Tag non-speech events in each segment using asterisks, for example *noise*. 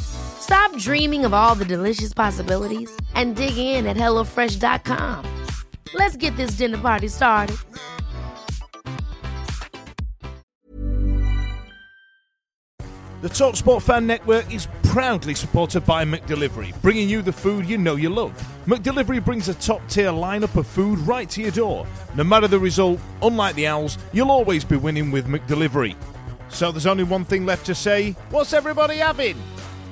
Stop dreaming of all the delicious possibilities and dig in at HelloFresh.com. Let's get this dinner party started. The TalkSport Fan Network is proudly supported by McDelivery, bringing you the food you know you love. McDelivery brings a top tier lineup of food right to your door. No matter the result, unlike the Owls, you'll always be winning with McDelivery. So there's only one thing left to say what's everybody having?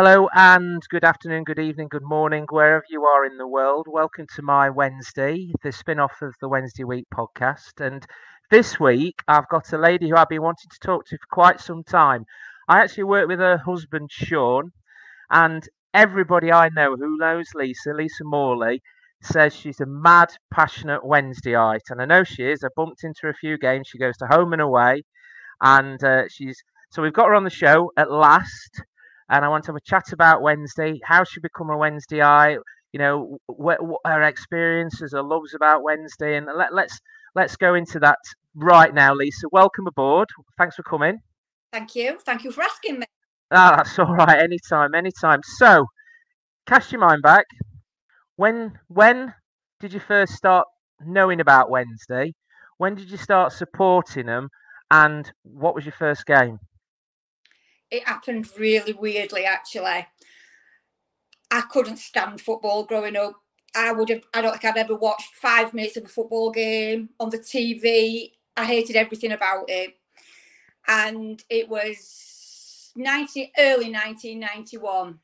Hello and good afternoon, good evening, good morning, wherever you are in the world. Welcome to my Wednesday, the spin off of the Wednesday Week podcast. And this week, I've got a lady who I've been wanting to talk to for quite some time. I actually work with her husband, Sean, and everybody I know who knows Lisa, Lisa Morley, says she's a mad, passionate Wednesdayite. And I know she is. I bumped into her a few games. She goes to home and away. And uh, she's so we've got her on the show at last and I want to have a chat about Wednesday, how she become a Wednesday. Wednesdayite, you know, what, what her experiences, her loves about Wednesday, and let, let's let's go into that right now, Lisa. Welcome aboard. Thanks for coming. Thank you. Thank you for asking me. Ah, that's all right. Anytime, anytime. So, cast your mind back. When when did you first start knowing about Wednesday? When did you start supporting them? And what was your first game? It happened really weirdly actually. I couldn't stand football growing up. I would have I don't think I'd ever watched five minutes of a football game on the TV. I hated everything about it. And it was 90 early 1991.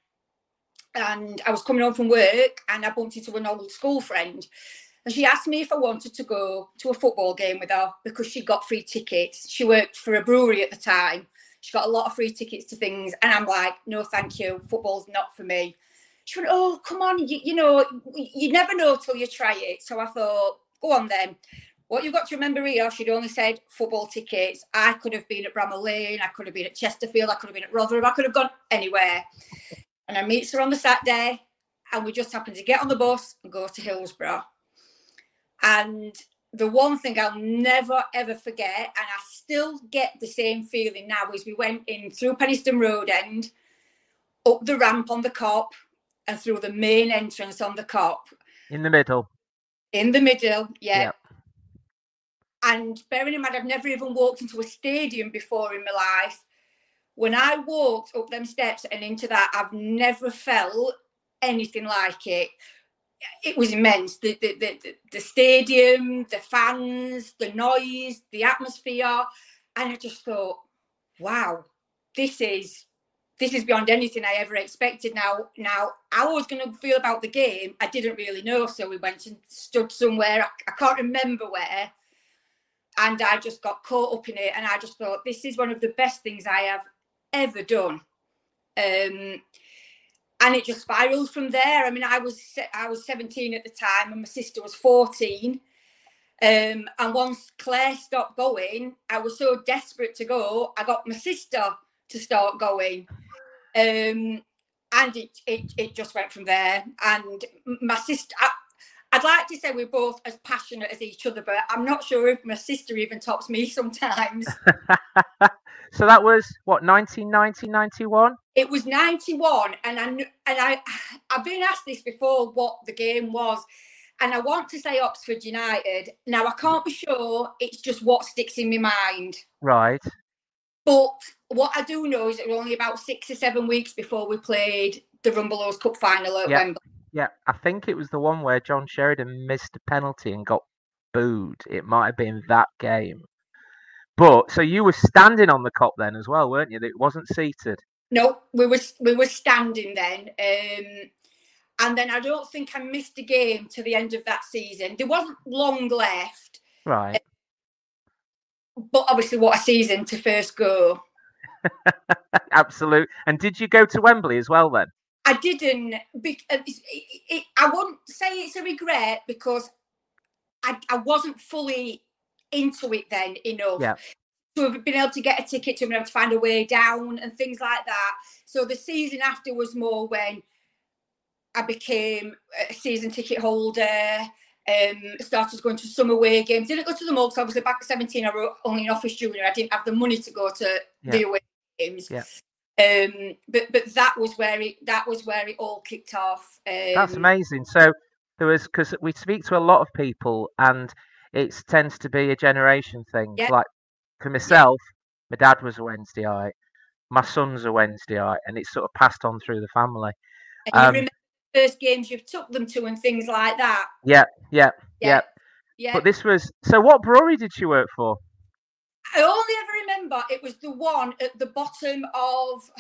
And I was coming home from work and I bumped into an old school friend. And she asked me if I wanted to go to a football game with her because she got free tickets. She worked for a brewery at the time she got a lot of free tickets to things. And I'm like, no, thank you. Football's not for me. She went, oh, come on. You, you know, you never know till you try it. So I thought, go on then. What you've got to remember here, she'd only said football tickets. I could have been at Bramall Lane. I could have been at Chesterfield. I could have been at Rotherham. I could have gone anywhere. And I meet her on the Saturday and we just happened to get on the bus and go to Hillsborough. And the one thing I'll never ever forget, and I still get the same feeling now, is we went in through Penistone Road end, up the ramp on the Kop, and through the main entrance on the Kop. In the middle. In the middle, yeah. Yep. And bearing in mind, I've never even walked into a stadium before in my life. When I walked up them steps and into that, I've never felt anything like it it was immense. The, the, the, the stadium, the fans, the noise, the atmosphere. And I just thought, wow, this is this is beyond anything I ever expected. Now, now how I was going to feel about the game, I didn't really know. So we went and stood somewhere. I, I can't remember where, and I just got caught up in it. And I just thought, this is one of the best things I have ever done. Um, and it just spiraled from there. I mean, I was I was 17 at the time, and my sister was 14. Um, and once Claire stopped going, I was so desperate to go. I got my sister to start going, um, and it, it it just went from there. And my sister. I, I'd like to say we're both as passionate as each other, but I'm not sure if my sister even tops me sometimes. *laughs* So that was what 1990, 91? It was 91, and I and I *sighs* I've been asked this before what the game was, and I want to say Oxford United. Now I can't be sure. It's just what sticks in my mind. Right. But what I do know is it was only about six or seven weeks before we played the Rumbelows Cup final at Yeah. Wembley. Yeah, I think it was the one where John Sheridan missed a penalty and got booed. It might have been that game. But so you were standing on the Kop then as well, weren't you? It wasn't seated. No, we were we were standing then. Um, and then I don't think I missed a game to the end of that season. There wasn't long left, Right. but obviously, what a season to first go. *laughs* Absolute. And did you go to Wembley as well then? I didn't. Be, uh, it's- it, it, I won't say it's a regret because I, I wasn't fully into it then enough. Yeah. To have been able to get a ticket, to have been able to find a way down and things like that. So the season after was more when I became a season ticket holder. Um, started going to some away games. Didn't go to them all because obviously back at 17 I was only an office junior. I didn't have the money to go to the away games. Yeah. Um, but but that was where it that was where it all kicked off. Um, That's amazing. So there was because we speak to a lot of people, and it tends to be a generation thing. Yeah. Like for myself, my dad was a Wednesdayite, my son's a Wednesdayite, and it's sort of passed on through the family. And you um, remember the first games you've took them to and things like that. Yeah, yeah, yeah. Yeah. But this was so. What brewery did she work for? I only ever remember it was the one at the bottom of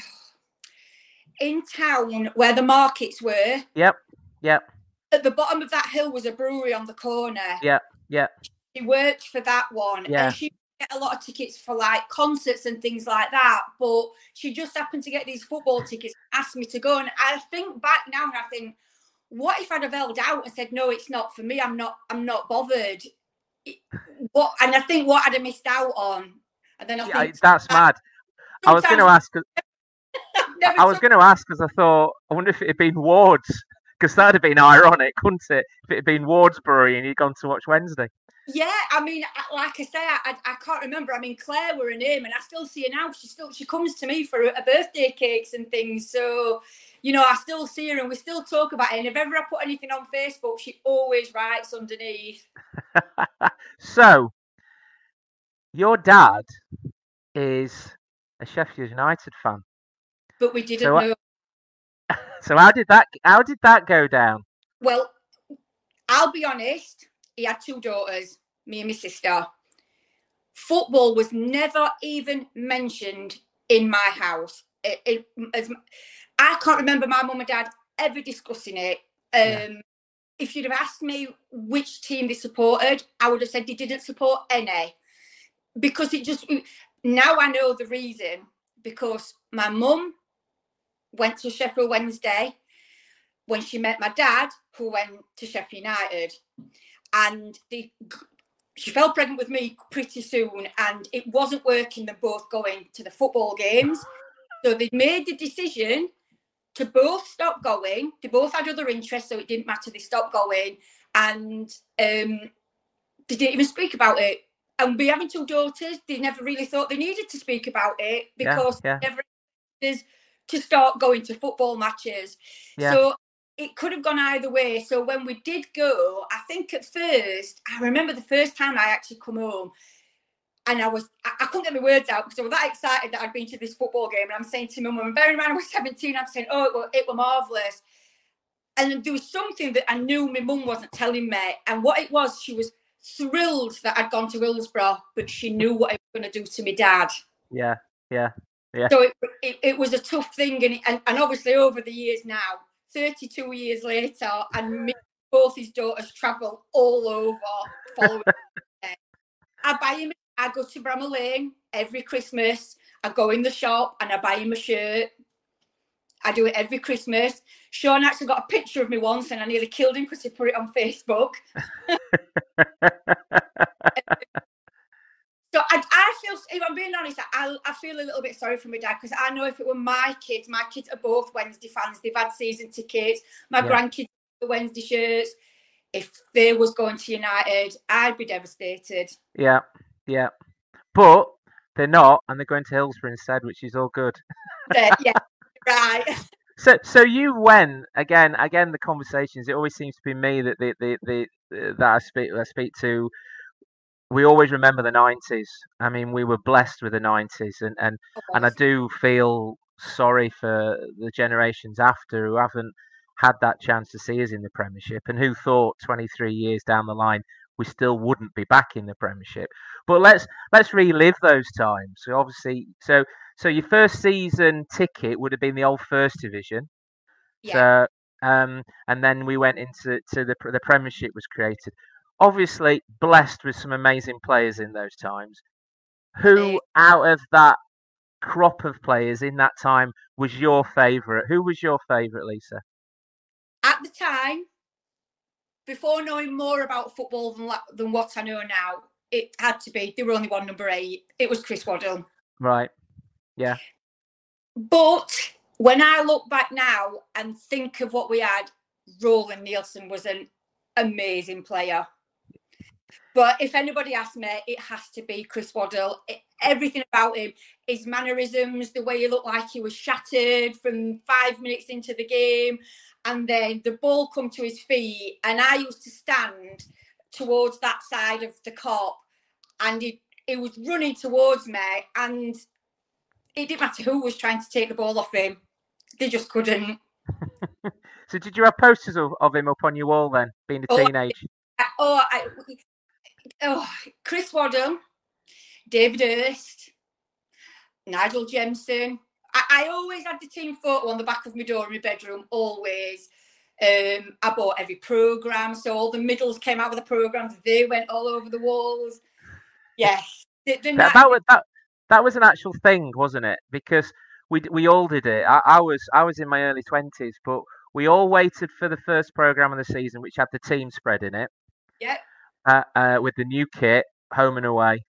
*sighs* in town where the markets were. Yep, yep, At the bottom of that hill was a brewery on the corner. Yeah, yeah. She worked for that one. Yeah. And she get a lot of tickets for like concerts and things like that. But she just happened to get these football tickets, asked me to go. And I think back now and I think, what if I'd have held out and said, no, it's not for me. I'm not, I'm not bothered. It- What and I think what I'd have missed out on. And then I yeah think that's mad. I was going to ask. *laughs* I was going to ask because I thought, I wonder if it had been Ward's, because that'd have been ironic, wouldn't it? If it had been Wardsbury and you'd gone to watch Wednesday. Yeah, I mean, like I say, I, I, can't remember. I mean, Claire were her name, and I still see her now. She still she comes to me for her birthday cakes and things. So, you know, I still see her, and we still talk about it. And if ever I put anything on Facebook, she always writes underneath. *laughs* so, your dad is a Sheffield United fan. But we didn't So know. So how did that how did that go down? Well, I'll be honest. He had two daughters, me and my sister. Football was never even mentioned in my house. It, it, as, I can't remember my mum and dad ever discussing it. Um, Yeah. If you'd have asked me which team they supported, I would have said they didn't support any. Because it just, now I know the reason. Because my mum went to Sheffield Wednesday when she met my dad, who went to Sheffield United, and they, she fell pregnant with me pretty soon, and it wasn't working them both going to the football games. So they made the decision to both stop going. They both had other interests, so it didn't matter. They stopped going, and um, they didn't even speak about it. And we having two daughters, they never really thought they needed to speak about it because yeah. they never is to start going to football matches. Yeah. So it could have gone either way. So when we did go, I think at first, I remember the first time I actually come home and I was, I, I couldn't get my words out because I was that excited that I'd been to this football game. And I'm saying to my mum, and bearing in mind I was *laughs* 17, I'm saying, oh, it were, it were marvellous. And then there was something that I knew my mum wasn't telling me. And what it was, she was thrilled that I'd gone to Hillsborough, but she knew what it was going to do to my dad. Yeah, yeah. So it, it, it was a tough thing, and, and and obviously over the years now, 32 years later, and me, both his daughters travel all over following. *laughs* I buy him. I go to Bramall Lane every Christmas. I go in the shop and I buy him a shirt. I do it every Christmas. Sean actually got a picture of me once, and I nearly killed him because he put it on Facebook. *laughs* *laughs* So I, I feel, if I'm being honest, I, I feel a little bit sorry for my dad because I know if it were my kids, my kids are both Wednesday fans. They've had season tickets. My Yeah. grandkids the Wednesday shirts. If they was going to United, I'd be devastated. Yeah, yeah. But they're not, and they're going to Hillsborough instead, which is all good. *laughs* Yeah, right. *laughs* So, so you went again. Again, the conversations. It always seems to be me that the the, the, the that I speak I speak to. We always remember the nineties. I mean, we were blessed with the nineties, and and and I do feel sorry for the generations after who haven't had that chance to see us in the Premiership, and who thought 23 years down the line we still wouldn't be back in the Premiership. But let's let's relive those times. So obviously, so so your first season ticket would have been the old First Division. Yeah. So um, and then we went into to the the Premiership was created. Obviously, blessed with some amazing players in those times. Who out of that crop of players in that time was your favourite? Who was your favourite, Lisa? At the time, before knowing more about football than, than what I know now, it had to be. There were only one number eight. It was Chris Waddle. Right. Yeah. But when I look back now and think of what we had, Roland Nilsson was an amazing player. But if anybody asks me, it has to be Chris Waddle. It- everything about him, his mannerisms, the way he looked like he was shattered from five minutes into the game, and then the ball come to his feet, and I used to stand towards that side of the Kop, and he he was running towards me, and it didn't matter who was trying to take the ball off him. They just couldn't. *laughs* So did you have posters of, of him up on your wall then, being a Oh, teenage? I- oh, I, oh, Chris Waddle, David Hirst, Nigel Jemson. I, I always had the team photo on the back of my door in my bedroom, always. Um, I bought every program, so all the middles came out with the programs. They went all over the walls. Yes, the, the That, that was that, that was an actual thing, wasn't it? Because we we all did it. I, I was I was in my early twenties, but we all waited for the first program of the season, which had the team spread in it. Yep. Uh, uh, with the new kit, home and away,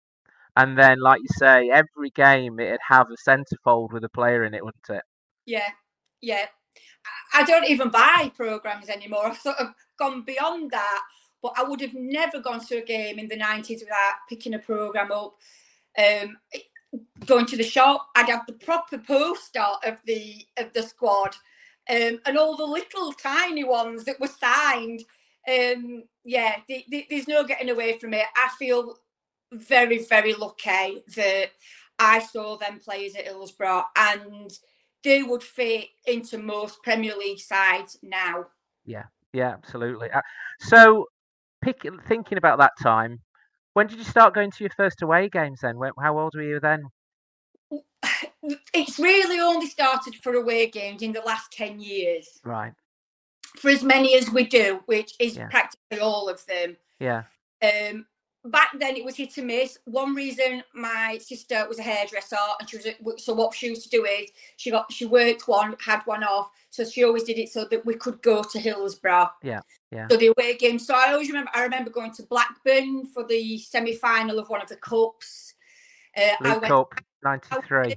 and then, like you say, every game it'd have a centerfold with a player in it, wouldn't it? Yeah, yeah. I- don't even buy programs anymore. *laughs* I've sort of gone beyond that. But I would have never gone to a game in the nineties without picking a program up. Um, going to the shop, I'd have the proper poster of the of the squad, um, and all the little tiny ones that were signed. Um, yeah, the, the, there's no getting away from it. I feel very, very lucky that I saw them players at Hillsborough and they would fit into most Premier League sides now. Yeah, yeah, absolutely. Uh, so, pick, thinking about that time, when did you start going to your first away games? Then, when, how old were you then? It's really only started for away games in the last 10 years, Right. For as many as we do, which is Yeah. practically all of them. Yeah. Um, back then it was hit and miss. One reason my sister was a hairdresser, and she was a, so what she used to do is she got she worked one, had one off, so she always did it so that we could go to Hillsborough. Yeah, yeah. So the away game. So I always remember. I remember going to Blackburn for the semi final of one of the cups. Uh, I League went. Cup '93.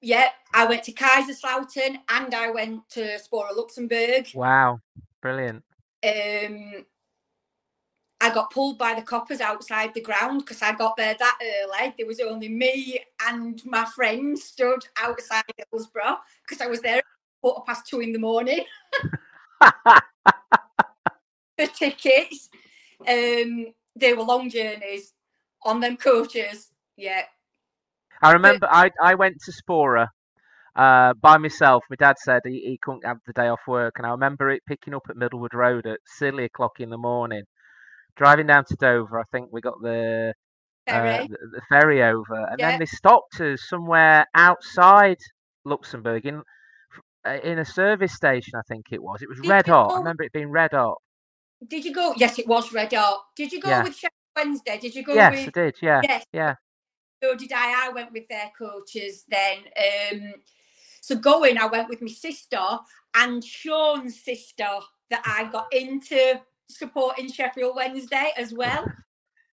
Yeah, I went to Kaiserslautern and I went to Spora Luxembourg. Wow, brilliant. um, I got pulled by the coppers outside the ground because I got there that early. There was only me and my friend stood outside Hillsborough because I was there at quarter past two in the morning *laughs* for tickets. Um, they were long journeys on them coaches. Yeah, I remember I, I went to Spora uh, by myself. My dad said he, he couldn't have the day off work, and I remember it picking up at Middlewood Road at silly o'clock in the morning, driving down to Dover. I think we got the uh, ferry. the, the ferry over, and Yeah. then they stopped us somewhere outside Luxembourg in uh, in a service station. I think it was. It was Did red hot. I remember it being red hot. Did you go? Yes, it was Red Hot. Did you go Yeah. with Wednesday? Did you go Yes, with? I did. Yeah, Yes. yeah. So did I. I went with their coaches then. Um, so going, I went with my sister and Sean's sister that I got into supporting Sheffield Wednesday as well.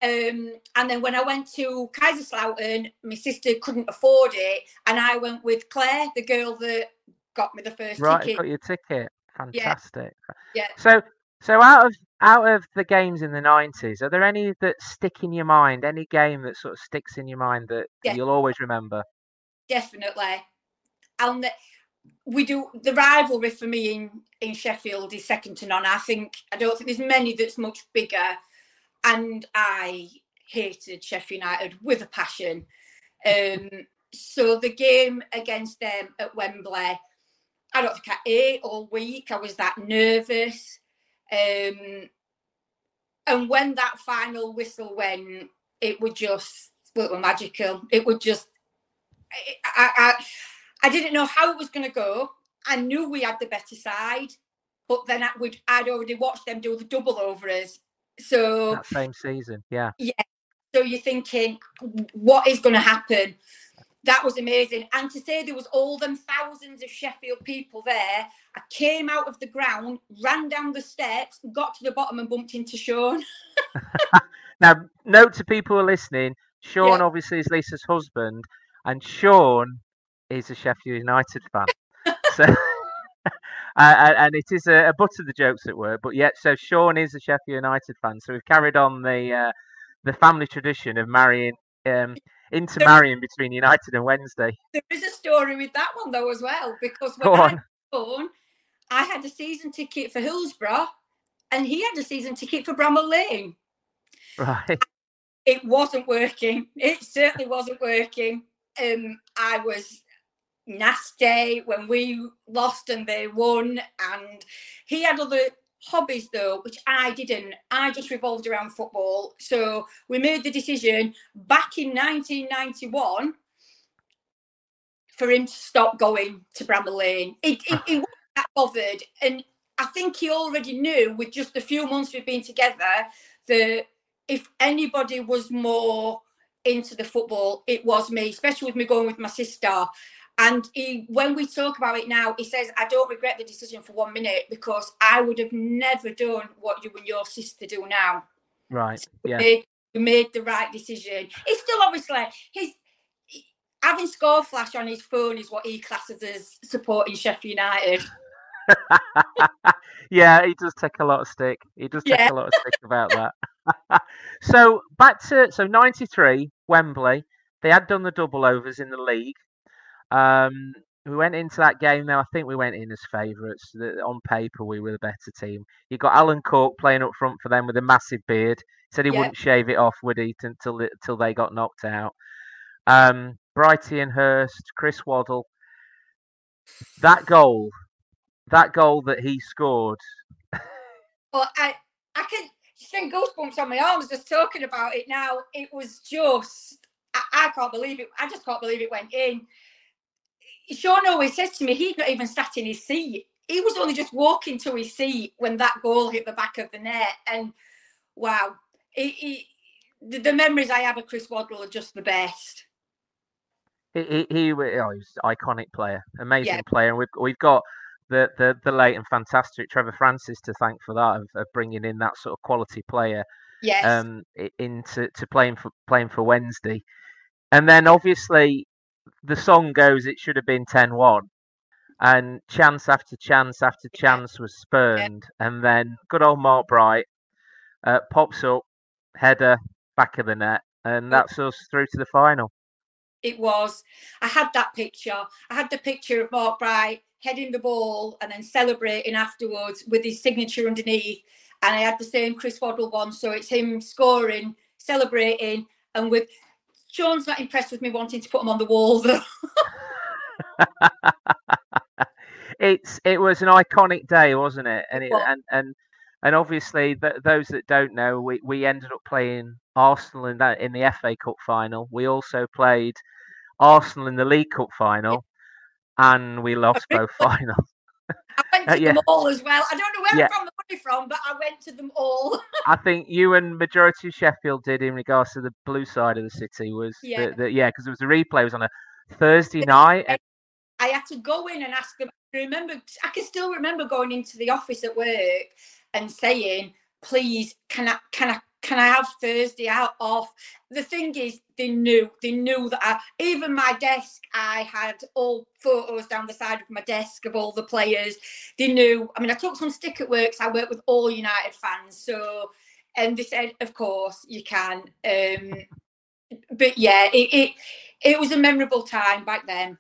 Um, and then when I went to Kaiserslautern, my sister couldn't afford it, and I went with Claire, the girl that got me the first Right, ticket. got your ticket. Fantastic. Yeah. So, So out of out of the games in the nineties, are there any that stick in your mind? Any game that sort of sticks in your mind that you'll always remember? definitely. And the, we do the rivalry for me in in Sheffield is second to none. I think I don't think there's many that's much bigger. And I hated Sheffield United with a passion. Um, so the game against them at Wembley, I don't think I ate all week. I was that nervous. Um, and when that final whistle went, it would just well, it was magical. It would just I, I, I didn't know how it was going to go. I knew we had the better side, but then I would I'd already watched them do the double over us. So That same season, yeah, yeah. so you're thinking, what is going to happen? That was amazing. And to say there was all them thousands of Sheffield people there, I came out of the ground, ran down the steps, got to the bottom and bumped into Sean. *laughs* Now, note to people who are listening: Sean Yeah. obviously is Lisa's husband, and Sean is a Sheffield United fan. *laughs* so, *laughs* uh, and and it is a, a butt of the jokes at work, but yet, so Sean is a Sheffield United fan. So we've carried on the uh, the family tradition of marrying, um, intermarrying between United and Wednesday. There is a story with that one though as well, because Go when I was born, I had a season ticket for Hillsborough and he had a season ticket for Bramall Lane. Right. it wasn't working. It certainly wasn't working. Um, I was nasty when we lost and they won, and he had other hobbies though, which I didn't. I just revolved around football. So we made the decision back in 1991 for him to stop going to Bramall Lane. It, it, *laughs* it wasn't that bothered, and I think he already knew with just the few months we've been together that if anybody was more into the football, it was me, especially with me going with my sister. And he, when we talk about it now, he says, I don't regret the decision for one minute because I would have never done what you and your sister do now. Right. Yeah. Made, we made the right decision. He's still obviously his having score flash on his phone is what he classes as supporting Sheffield United. *laughs* yeah, he does take a lot of stick. He does take Yeah. a lot of stick about that. *laughs* so back to so ninety three Wembley. They had done the double overs in the league. Um, we went into that game now. I think we went in as favourites. On paper, we were the better team. You got Alan Cork playing up front for them with a massive beard. Said he Yeah. wouldn't shave it off, would he, until until they got knocked out. Um, Brighty and Hirst, Chris Waddle. That goal, that goal that he scored. But I, I can send goosebumps on my arms just talking about it now. It was just, I, I can't believe it. I just can't believe it went in. Sean always says to me, he'd not even sat in his seat. He was only just walking to his seat when that goal hit the back of the net. And wow, he, he, the, the memories I have of Chris Waddle are just the best. He, he, he, oh, he was an iconic player, amazing player, and we've we've got the, the the late and fantastic Trevor Francis to thank for that of, of bringing in that sort of quality player Yes. um into to playing for playing for Wednesday, and then obviously the song goes it should have been 10-1 and chance after chance after chance was spurned and then good old Mark Bright uh, pops up header back of the net and that's us through to the final. it was. I had that picture. I had the picture of Mark Bright heading the ball and then celebrating afterwards with his signature underneath. And I had the same Chris Waddle one. So it's him scoring, celebrating, and with Sean's not impressed with me wanting to put them on the wall though. *laughs* it's it was an iconic day, wasn't it? And It and and and obviously th- those that don't know, we, we ended up playing Arsenal in that in the FA Cup final. We also played Arsenal in the League Cup final, and we lost *laughs* both *laughs* finals. I went Uh, to yeah. them all as well. I don't know where Yeah. I found the money from, but I went to them all. *laughs* I think you and majority of Sheffield did in regards to the blue side of the city was Yeah. the, the, yeah because it was a replay it was on a Thursday night. I had to go in and ask them. I remember, I can still remember going into the office at work and saying, "Please, can I, can I can I have Thursday out off? The thing is, they knew, they knew that I, even my desk, I had all photos down the side of my desk of all the players. They knew, I mean, I took some stick at work, so I work with all United fans. So, and they said, of course, you can. Um, but yeah, it, it, it was a memorable time back then.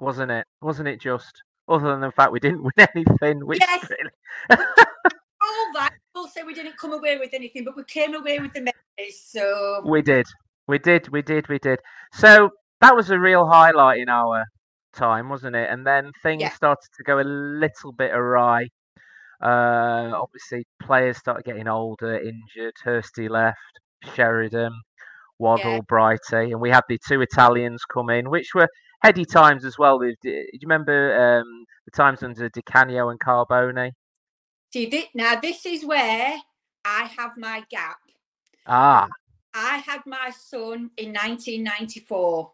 Wasn't it? Wasn't it just? Other than the fact we didn't *laughs* win anything, which Yes. really, *laughs* All that, we'll say we didn't come away with anything, but we came away with the memories. So, we did, we did, we did, we did. So that was a real highlight in our time, wasn't it? And then things Yeah. started to go a little bit awry. Uh, obviously, players started getting older, injured. Hirsty left, Sheridan, Waddle, Brighty, and we had the two Italians come in, which were heady times as well. Do you remember um, the times under Di Canio and Carbone? See, thi- now this is where I have my gap. Ah, I had my son in 1994.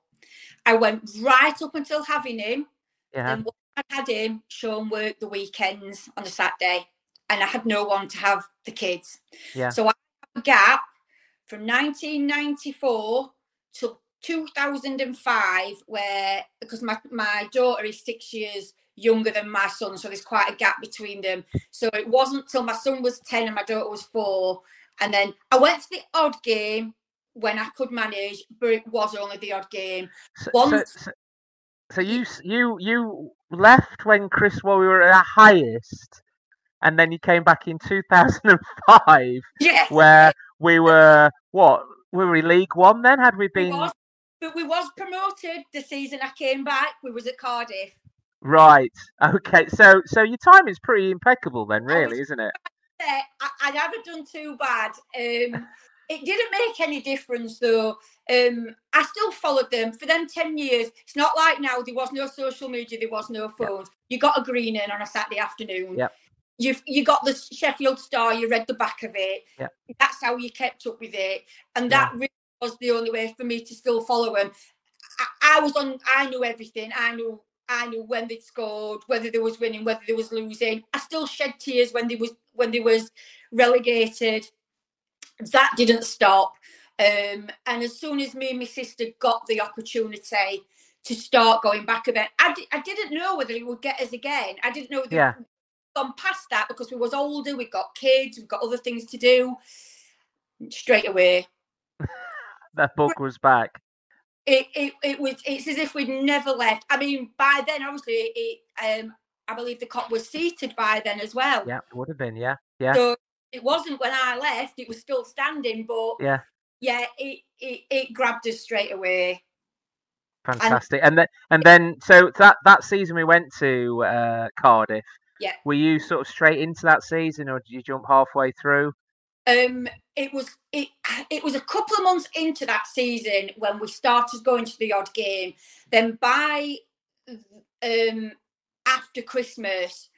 I went right up until having him. yeah, And when I had him, Sean worked the weekends on a Saturday, and I had no one to have the kids. Yeah. So I have a gap from 1994 to 2005, where because my, my daughter is six years younger than my son, so there's quite a gap between them. So it wasn't till my son was 10 and my daughter was four. And then I went to the odd game when I could manage, but it was only the odd game. So, Once- so, so you you you left when Chris well we were at our highest, and then you came back in 2005, *laughs* Yes. where we were what were we League One then? Had we We been was, but we was promoted the season I came back. We was at Cardiff. Right? Okay, so so your time is pretty impeccable then, really, isn't it? I, I haven't done too bad. Um, it didn't make any difference though. Um, I still followed them for them ten years. It's not like now. There was no social media. There was no phones. You got a Green 'Un on a Saturday afternoon. Yep. You you got the Sheffield Star. You read the back of it. Yep. That's how you kept up with it, and Yeah. that really was the only way for me to still follow them. I, I was on. I knew everything. I knew. I knew when they scored, whether they was winning, whether they was losing. I still shed tears when they was when they was relegated. That didn't stop. Um, and as soon as me and my sister got the opportunity to start going back a bit, I, di- I didn't know whether it would get us again. I didn't know Yeah. gone past that because we was older, we got kids, we've got other things to do. Straight away, *laughs* That book was back. It, it it was it's as if we'd never left. I mean, by then obviously it um I believe the Kop was seated by then as well. Yeah, it would have been. Yeah, yeah, So it wasn't when I left, it was still standing, but yeah. yeah, it it, it grabbed us straight away. Fantastic. And then and then so that that season we went to uh, Cardiff. Yeah. Were you sort of straight into that season, or did you jump halfway through? Um it was it it was a couple of months into that season when we started going to the odd game. Then by um after Christmas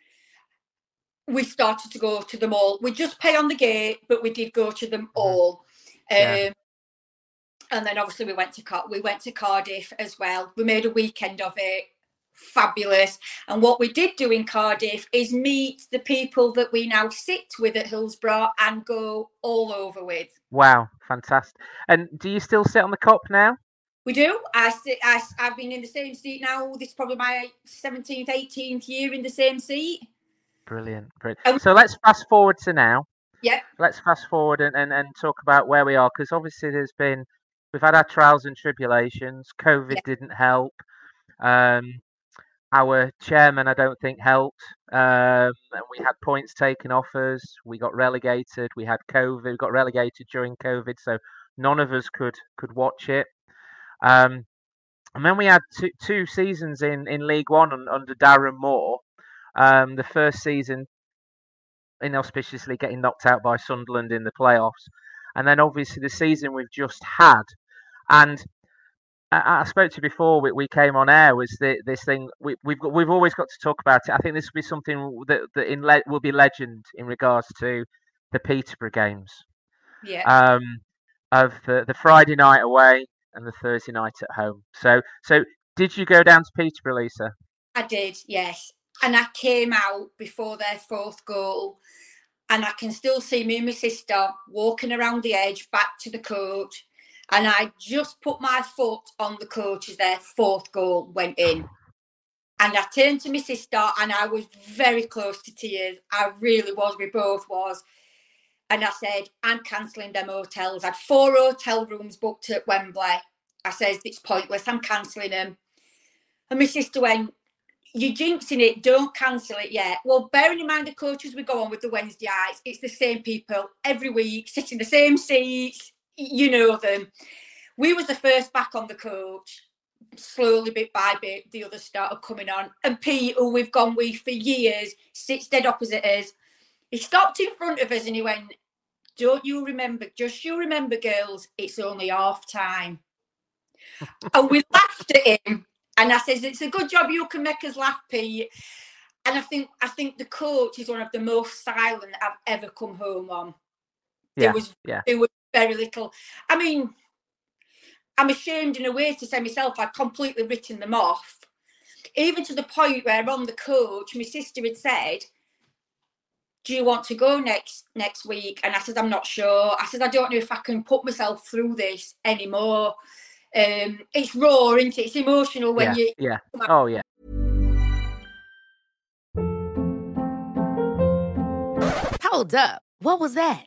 we started to go to them all. We just pay on the gate, but we did go to them all. Um Yeah. and then obviously we went to we went to Cardiff as well. We made a weekend of it. Fabulous. And what we did do in Cardiff is meet the people that we now sit with at Hillsborough and go all over with. Wow, fantastic. And do you still sit on the Kop now? We do. I sit. I, have been in the same seat now. This is probably my seventeenth, eighteenth year in the same seat. Brilliant, brilliant. Um, so let's fast forward to now. Yep. Let's fast forward and, and, and talk about where we are because obviously there's been we've had our trials and tribulations. COVID Yeah. didn't help. Um, our chairman, I don't think, helped. Um, and we had points taken off us. We got relegated. We had COVID. We got relegated during COVID, so none of us could could watch it. Um, and then we had two, two seasons in, in League One un, under Darren Moore. Um, the first season, inauspiciously getting knocked out by Sunderland in the playoffs, and then obviously the season we've just had. And I, I spoke to you before we, we came on air was the, this thing we, we've got, we've always got to talk about it. I think this will be something that, that in le- will be legend in regards to the Peterborough games Yeah. um, of the, the Friday night away and the Thursday night at home. So so did you go down to Peterborough, Lisa? I did, yes. And I came out before their fourth goal. and I can still see me and my sister walking around the edge back to the coach. And I just put my foot on the coach as their fourth goal went in. And I turned to my sister and I was very close to tears. I really was. We both was. And I said, I'm cancelling them hotels. I had four hotel rooms booked at Wembley. I says, it's pointless. I'm cancelling them. And my sister went, you're jinxing it, don't cancel it yet. Well, bearing in mind the coaches we go on with the Wednesday nights, it's the same people every week, sitting the same seats, you know them. We was the first back on the coach. Slowly, bit by bit, the others started coming on. And Pete, who we've gone with for years, sits dead opposite us. He stopped in front of us and he went, Don't you remember, just you remember, girls, it's only half time. *laughs* and we laughed at him and I says, it's a good job you can make us laugh, Pete. And I think I think the coach is one of the most silent I've ever come home on. Yeah, There was yeah. there was very little. I mean, I'm ashamed in a way to say myself I'd completely written them off. Even to the point where on the coach, my sister had said, Do you want to go next next week? And I said, I'm not sure. I said, I don't know if I can put myself through this anymore. Um, it's raw, isn't it? It's emotional when yeah, you yeah. Oh yeah. Hold up. What was that?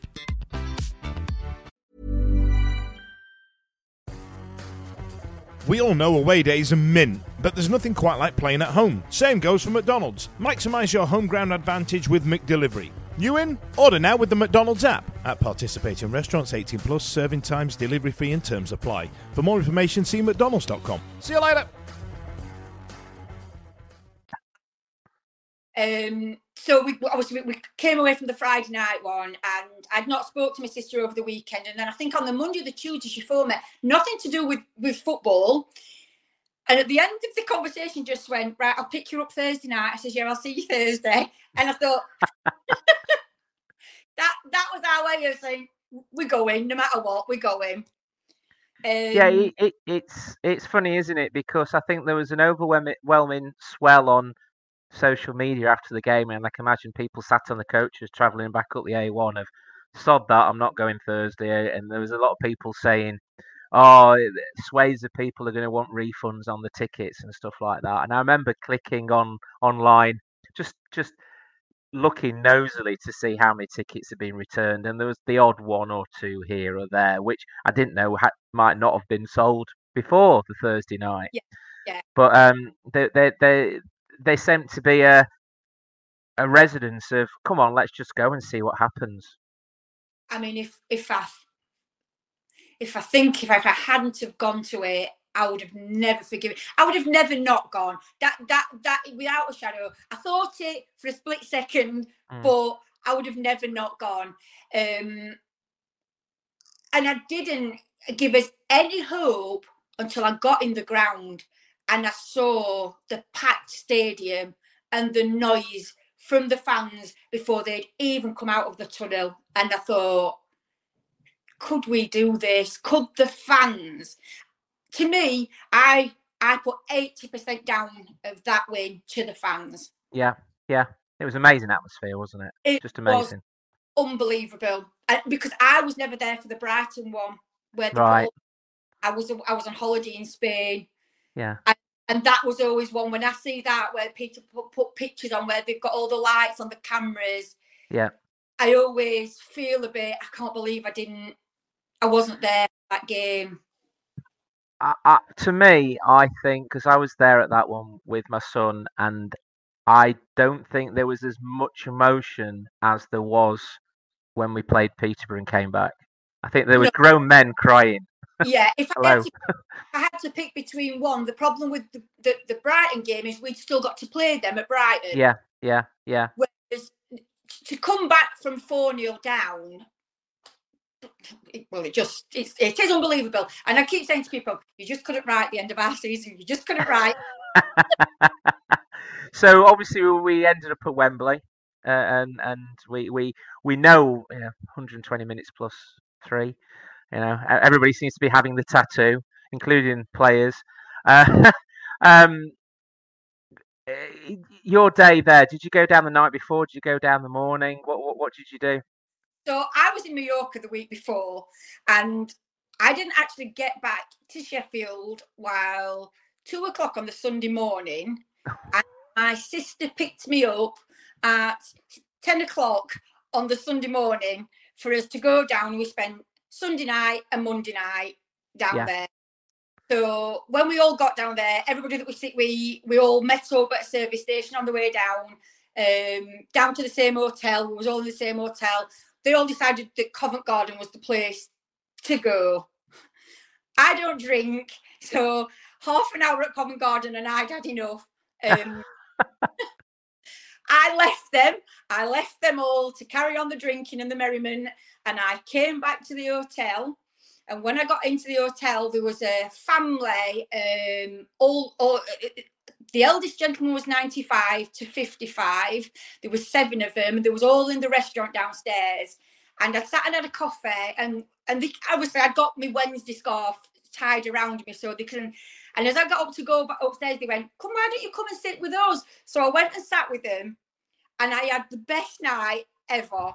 We all know away days are mint, but there's nothing quite like playing at home. Same goes for McDonald's. Maximise your home ground advantage with McDelivery. You in? Order now with the McDonald's app. At participating restaurants, 18 plus, serving times, delivery fee, and terms apply. For more information, see McDonald's.com. See you later. Um, so we obviously we came away from the Friday night one, and I'd not spoke to my sister over the weekend, and then I think on the Monday or the Tuesday she phoned me, nothing to do with with football. And at the end of the conversation, just went right. I'll pick you up Thursday night. I says, yeah, I'll see you Thursday. And I thought *laughs* that that was our way of saying we're going, no matter what, we're going. Um, yeah, it, it, it's it's funny, isn't it? Because I think there was an overwhelming swell on social media after the game, and I can imagine people sat on the coaches travelling back up the A1 of sod that I'm not going Thursday, and there was a lot of people saying, "Oh, sways of people are going to want refunds on the tickets and stuff like that." And I remember clicking on online, just just looking nosily to see how many tickets had been returned, and there was the odd one or two here or there, which I didn't know ha- might not have been sold before the Thursday night. Yeah, yeah. But um, they they they they seem to be a a residence of come on, let's just go and see what happens. I mean, if if I if I think if I, if I hadn't have gone to it, I would have never forgiven. I would have never not gone. That that that without a shadow. I thought it for a split second, Mm. but I would have never not gone. Um, and I didn't give us any hope until I got in the ground and I saw the packed stadium and the noise from the fans before they'd even come out of the tunnel. And I thought, could we do this? Could the fans? To me, I I put eighty percent down of that win to the fans. Yeah, yeah. It was amazing atmosphere, wasn't it? It Just amazing. unbelievable Uh, because I was never there for the Brighton one where the Right. I was I was on holiday in Spain Yeah. And that was always one when I see that where Peter put, put pictures on where they've got all the lights on the cameras. Yeah. I always feel a bit. I can't believe I didn't. I wasn't there that game. To me, I think because I was there at that one with my son, and I don't think there was as much emotion as there was when we played Peterborough and came back. I think there was No. grown men crying. Yeah, if I had, to, I had to pick between one. The problem with the, the, the Brighton game is we'd still got to play them at Brighton. Yeah, yeah, yeah. Whereas to come back from 4 0 down, well, it just it's, it is unbelievable. And I keep saying to people, you just couldn't write the end of our season. You just couldn't write. *laughs* so obviously we ended up at Wembley, uh, and and we we we know you know 120 minutes plus three. You know everybody seems to be having the tattoo, including players. Uh, *laughs* um, eh, your day there, did you go down the night before? Did you go down the morning? What what, what did you do? So I was in Mallorca the week before, and I didn't actually get back to Sheffield while two o'clock on the Sunday morning. *laughs* and my sister picked me up at 10 o'clock on the Sunday morning for us to go down. We spent Sunday night and Monday night down yeah. there. So when we all got down there, everybody that we sit we we all met up at a service station on the way down, um, down to the same hotel. We was all in the same hotel. They all decided that Covent Garden was the place to go. I don't drink, so half an hour at Covent Garden and I'd had enough. Um, *laughs* *laughs* I left them. I left them all to carry on the drinking and the merriment. And I came back to the hotel. And when I got into the hotel, there was a family. Um, all, all the eldest gentleman was 95 to 55. There was seven of them, and they was all in the restaurant downstairs. And I sat and had a coffee, and and the, obviously I'd got my Wednesday scarf tied around me so they can and as I got up to go upstairs, they went, Come, why don't you come and sit with us? So I went and sat with them, and I had the best night ever.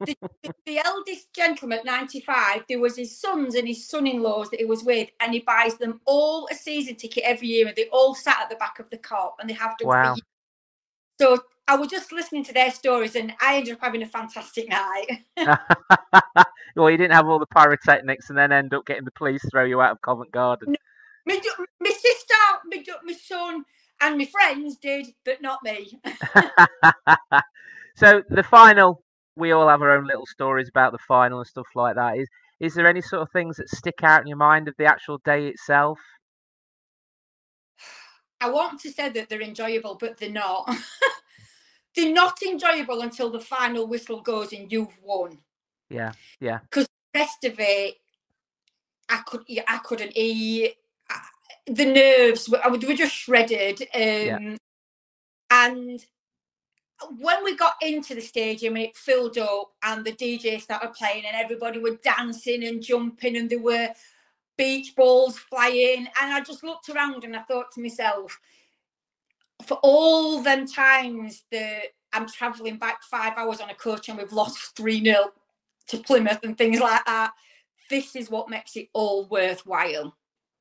the, the, eldest gentleman at 95, there was his sons and his son-in-laws that he was with, and he buys them all a season ticket every year, and they all sat at the back of the car, and they have done wow. So I was just listening to their stories, and I ended up having a fantastic night. *laughs* well, you didn't have all the pyrotechnics, and then end up getting the police throw you out of Covent Garden. My, my sister, my, my son, and my friends did, but not me. *laughs* so the final, we all have our own little stories about the final and stuff like that. Is is there any sort of things that stick out in your mind of the actual day itself? I want to say that they're enjoyable, but they're not. *laughs* they're not enjoyable until the final whistle goes and you've won. Yeah, yeah. Because the rest of it, I could, I couldn't eat the nerves were, were just shredded. Um, yeah. And when we got into the stadium and it filled up and the DJ started playing and everybody were dancing and jumping and there were beach balls flying and I just looked around and I thought to myself, for all them times that I'm travelling back five hours on a coach and we've lost 3 0 to Plymouth and things like that, this is what makes it all worthwhile.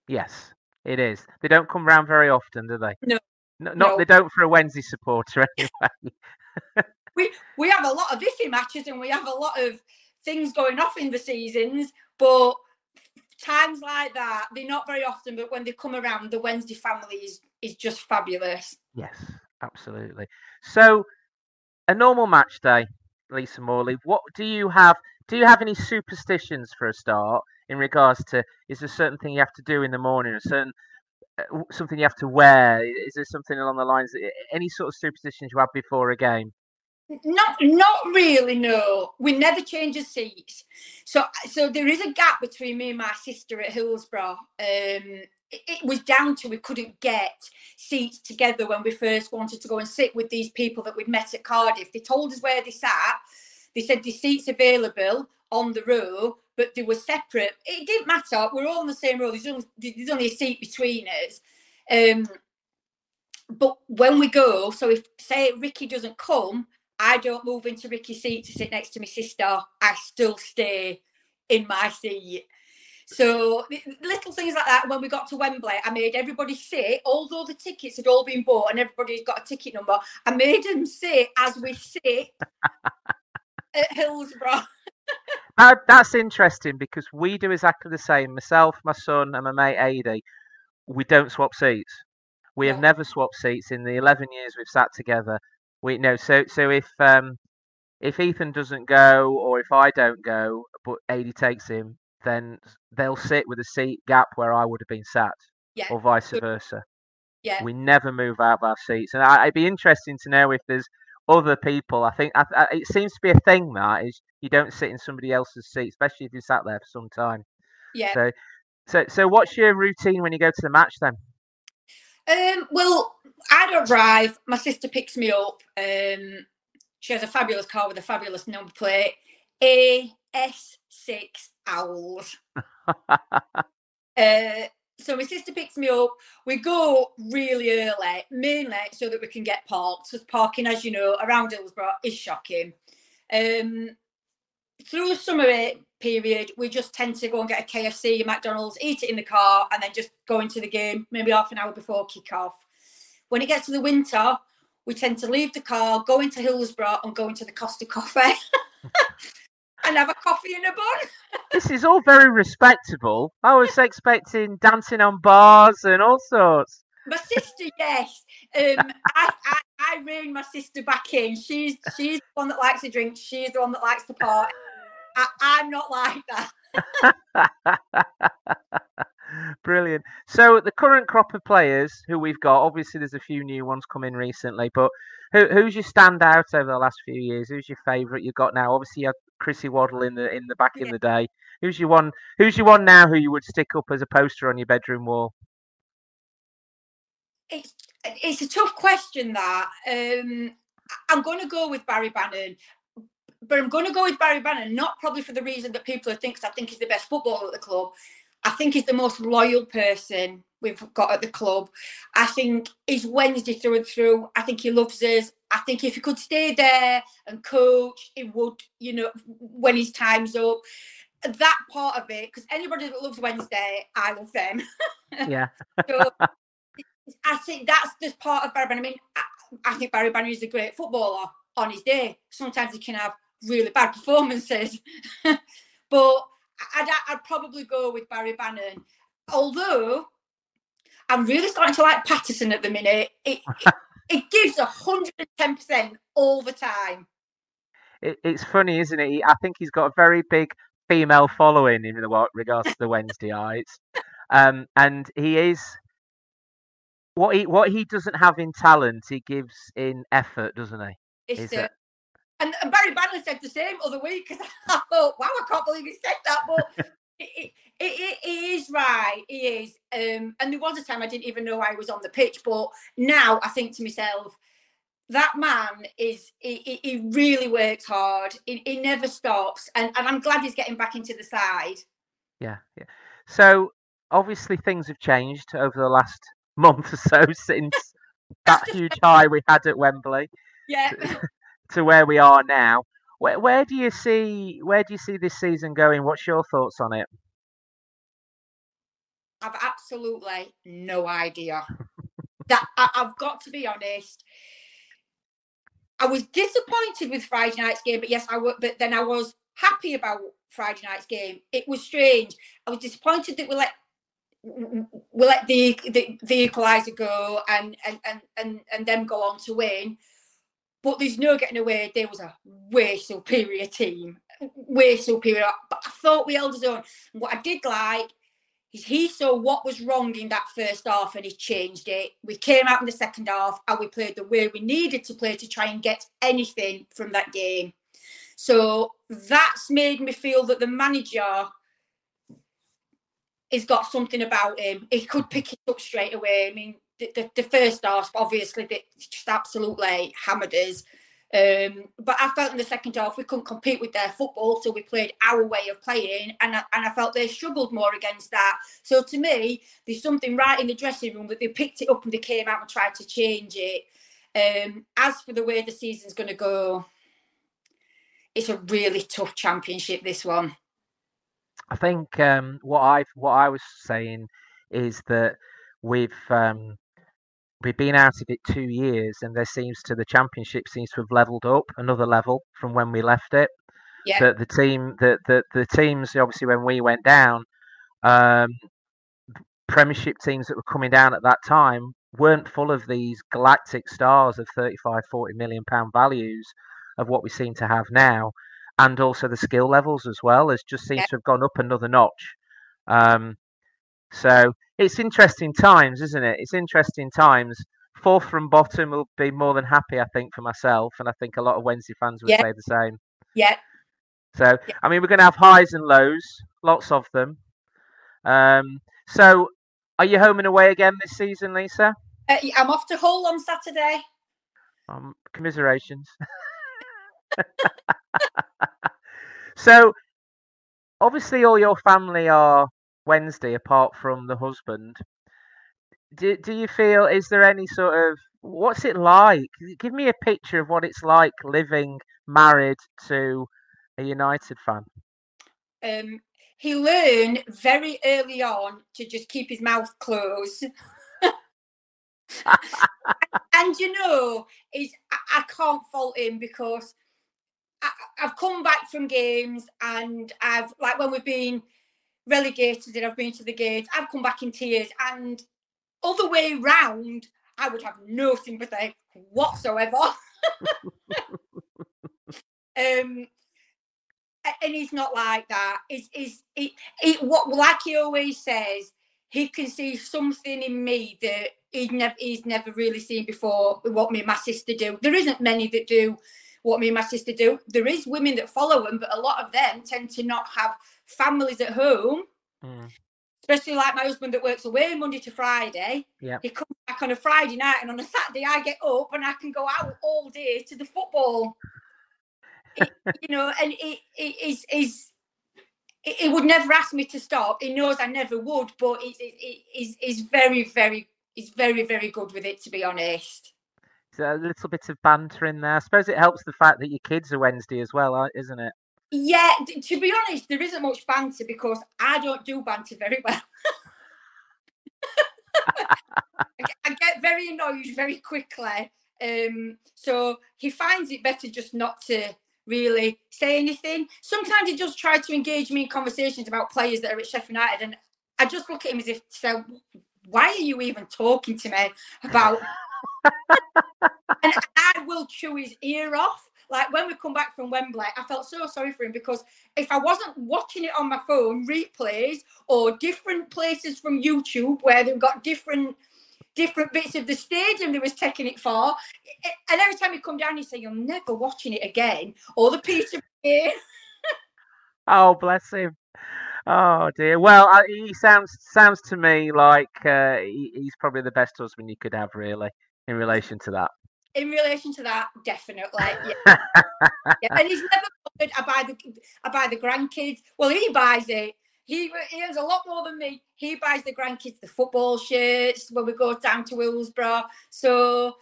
Yes, it is. They don't come round very often, do they? No. no not no. they don't for a Wednesday supporter *laughs* anyway. *laughs* we we have a lot of iffy matches and we have a lot of things going off in the seasons, but times like that, they're not very often, but when they come around, the Wednesday family is, is just fabulous. Yes, absolutely. So a normal match day, Lisa Morley, what do you have do you have any superstitions for a start? In regards to is there certain thing you have to do in the morning, a certain uh, something you have to wear? Is there something along the lines that, any sort of superstitions you have before a game? Not, not really. No, we never change the seats. So, so there is a gap between me and my sister at Hillsborough. Um, it was down to we couldn't get seats together when we first wanted to go and sit with these people that we'd met at Cardiff. They told us where they sat. They said the seats available on the row, but they were separate. It didn't matter. We're all on the same row. There's only, there's only a seat between us. Um, but when we go, so if say Ricky doesn't come, I don't move into Ricky's seat to sit next to my sister. I still stay in my seat. So little things like that. When we got to Wembley, I made everybody sit, although the tickets had all been bought and everybody's got a ticket number. I made them sit as we sit *laughs* at Hillsborough. *laughs* that, that's interesting because we do exactly the same. Myself, my son, and my mate Adi, we don't swap seats. We have never swapped seats in the eleven years we've sat together. We know so so if um if Ethan doesn't go or if I don't go, but Adi takes him, then they'll sit with a seat gap where I would have been sat, yeah. or vice versa. Yeah. We never move out of our seats, and I, it'd be interesting to know if there's other people. I think I, I, it seems to be a thing that is you don't sit in somebody else's seat, especially if you sat there for some time. Yeah. So, so, so what's your routine when you go to the match then? Um, well, I don't drive. My sister picks me up. Um, she has a fabulous car with a fabulous number plate. AS6 Owls. *laughs* uh, so my sister picks me up. We go really early, mainly so that we can get parked. Because parking, as you know, around Hillsborough is shocking. Um, through the summer period, we just tend to go and get a KFC, a McDonald's, eat it in the car, and then just go into the game maybe half an hour before kick off. When it gets to the winter, we tend to leave the car, go into Hillsborough, and go into the Costa Coffee. *laughs* and have a coffee and a bun. *laughs* this is all very respectable. I was expecting dancing on bars and all sorts. My sister, yes. Um, I, I, I rein my sister back in. She's she's the one that likes to drink. She's the one that likes to party. I, I'm not like that. *laughs* Brilliant. So the current crop of players who we've got, obviously there's a few new ones coming recently, but who, who's your standout over the last few years? Who's your favourite you've got now? Obviously you had Chrissy Waddle in the in the back yeah. in the day. Who's your one? Who's your one now? Who you would stick up as a poster on your bedroom wall? It's it's a tough question. That um, I'm going to go with Barry Bannan, but I'm going to go with Barry Bannan not probably for the reason that people think I think he's the best footballer at the club. I think he's the most loyal person we've got at the club. I think he's Wednesday through and through. I think he loves us. I think if he could stay there and coach, he would, you know, when his time's up. That part of it, because anybody that loves Wednesday, I love them. *laughs* Yeah. so I think that's the part of Barry Bannan. I mean, I, I think Barry Bannan is a great footballer on his day. Sometimes he can have really bad performances, *laughs* but I'd, I'd probably go with Barry Bannan. Although I'm really starting to like Paterson at the minute. It it, it gives hundred and ten percent all the time. It, it's funny, isn't it? I think he's got a very big female following in regards to the Wednesdayites, um, and he is what he what he doesn't have in talent, he gives in effort, doesn't he? It's uh, and, and Barry Bannan said the same other week because *laughs* I thought, wow, I can't believe he said that. But it, it, it is right. He is. Um, and there was a time I didn't even know I was on the pitch. But now I think to myself, that man is he, he really works hard. He, he never stops. And, and I'm glad he's getting back into the side. Yeah, yeah. So obviously things have changed over the last *laughs* month or so since *laughs* that huge high we had at Wembley. Yeah. to *laughs* where we are now. Where, where do you see where do you see this season going? What's your thoughts on it? I've absolutely no idea. that I, have got to be honest. I was disappointed with Friday night's game, but yes, I. But then I was happy about Friday night's game. It was strange. I was disappointed that we let we let the the, the equaliser go and and and and and them go on to win. But there's no getting away. There was a way superior team, way superior. But I thought we held his own. What I did like is he saw what was wrong in that first half and he changed it. We came out in the second half and we played the way we needed to play to try and get anything from that game. So that's made me feel that the manager has got something about him. He could pick it up straight away. I mean, the, the, first half, obviously, they just absolutely hammered us. Um, but I felt in the second half we couldn't compete with their football, so we played our way of playing, and I, and I felt they struggled more against that. So to me, there's something right in the dressing room that they picked it up and they came out and tried to change it. Um, as for the way the season's going to go, it's a really tough championship. This one. I think um, what I what I was saying is that we've um, we've been out of it two years, and there seems to the championship seems to have leveled up another level from when we left it. Yeah. That the team, the, the the teams, obviously when we went down, um, Premiership teams that were coming down at that time weren't full of these galactic stars of 35, 40 million pound values of what we seem to have now, and also the skill levels as well has just seems yeah. to have gone up another notch. Um, so it's interesting times, isn't it? It's interesting times fourth from bottom will be more than happy, I think, for myself, and I think a lot of Wednesday fans would Yeah. say the same. Yeah, So, Yeah. I mean, we're going to have highs and lows, lots of them. Um, so, are you home and away again this season, Lisa? uh, I'm off to Hull on Saturday. Um, commiserations. *laughs* so, obviously, all your family are Wednesday, apart from the husband. Do, do you feel, is there any sort of, what's it like? Give me a picture of what it's like living married to a United fan. Um, he learned very early on to just keep his mouth closed. *laughs* and you know, is I, I can't fault him because I, I've come back from games and I've like when we've been relegated and I've been to the gates, I've come back in tears and other way round, I would have no sympathy whatsoever. *laughs* um and he's not like that. Is is it, it what like he always says, he can see something in me that he'd never he's never really seen before what me and my sister do. There isn't many that do what me and my sister do. There is women that follow them, but a lot of them tend to not have families at home. Mm. Especially like my husband that works away Monday to Friday. Yeah. He comes back on a Friday night and on a Saturday I get up and I can go out all day to the football. It- you know, and it, it is is he would never ask me to stop. He knows I never would, but he's he, he's, he's very, very he's very, very good with it to be honest. A little bit of banter in there. I suppose it helps the fact that your kids are Wednesday as well, uh, isn't it? Yeah, to be honest, there isn't much banter because I don't do banter very well. *laughs* I, get, I get very annoyed very quickly. Um, so he finds it better just not to really say anything. Sometimes he does try to engage me in conversations about players that are at Sheffield United, and I just look at him as if to say, "Why are you even talking to me about?" And I will chew his ear off. Like when we come back from Wembley, I felt so sorry for him because if I wasn't watching it on my phone, replays or different places from YouTube where they've got different different bits of the stadium they was taking it for, and every time you come down, you say you're never watching it again, or the Peter *laughs* game. Oh, bless him. Oh dear. Well, he sounds sounds to me like uh, he, he's probably the best husband you could have, really, in relation to that. In relation to that, definitely, yeah. yeah. And he's never bothered. I buy the I buy the grandkids. Well, he buys it. He he earns a lot more than me. He buys the grandkids the football shirts when we go down to Hillsborough. So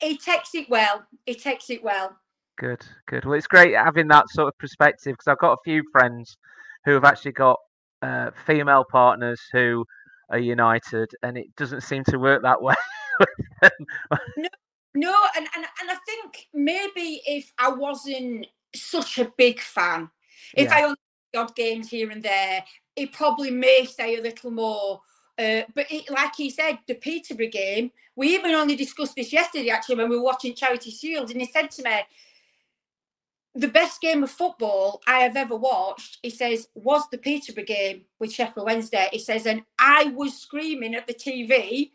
he takes it well. He takes it well. Good, good. Well, it's great having that sort of perspective because I've got a few friends who have actually got uh, female partners who are united, and it doesn't seem to work that *laughs* way. Them. No, and, and and I think maybe if I wasn't such a big fan, if Yeah. I only odd games here and there, it probably may say a little more. Uh, but it, like he said, the Peterborough game, we even only discussed this yesterday actually when we were watching Charity Shield, and he said to me, the best game of football I have ever watched, he says, was the Peterborough game with Sheffield Wednesday. He says, and I was screaming at the TV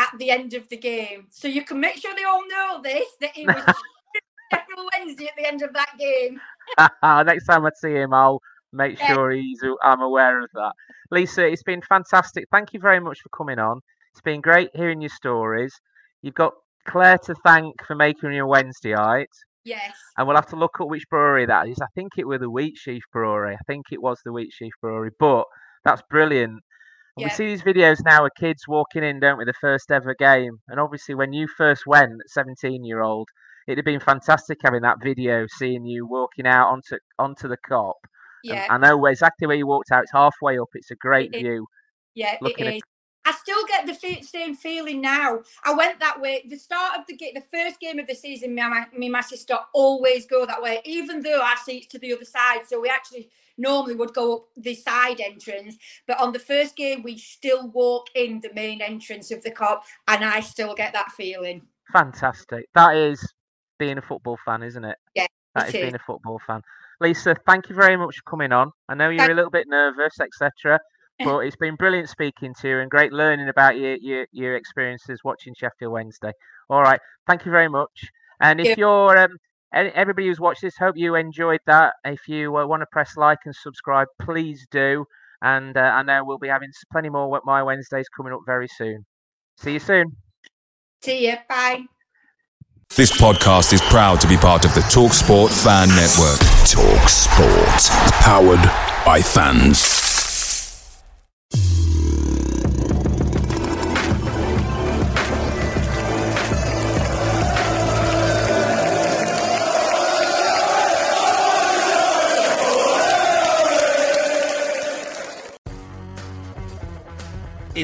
at the end of the game. So you can make sure they all know this that he was *laughs* Sheffield Wednesday at the end of that game. *laughs* Next time I see him, I'll make sure he's I'm aware of that. Lisa, it's been fantastic. Thank you very much for coming on. It's been great hearing your stories. You've got Claire to thank for making your Wednesdayite. Yes. And we'll have to look at which brewery that is. I think it was the Wheat Sheaf Brewery. I think it was the Wheat Sheaf Brewery. But that's brilliant. And We see these videos now of kids walking in, don't we? The first ever game. And obviously, when you first went, 17 year old, it'd have been fantastic having that video, seeing you walking out onto onto the Kop. And Yeah. I know where- exactly where you walked out. It's halfway up. It's a great It view. Yeah, looking it is. I still get the fe- same feeling now. I went that way. The start of the game, the first game of the season, me and my, me and my sister always go that way, even though our seats to the other side. So we actually normally would go up the side entrance. But on the first game, we still walk in the main entrance of the Kop, and I still get that feeling. Fantastic. That is being a football fan, isn't it? Yeah, That is is. being a football fan. Lisa, thank you very much for coming on. I know you're Thank- a little bit nervous, etc. but it's been brilliant speaking to you and great learning about your, your, your experiences watching Sheffield Wednesday. All right. Thank you very much. And if you're um, everybody who's watched this, hope you enjoyed that. If you uh, want to press like and subscribe, please do. And uh, I know we'll be having plenty more My Wednesdays coming up very soon. See you soon. See you. Bye. This podcast is proud to be part of the TalkSport Fan Network. TalkSport, powered by fans.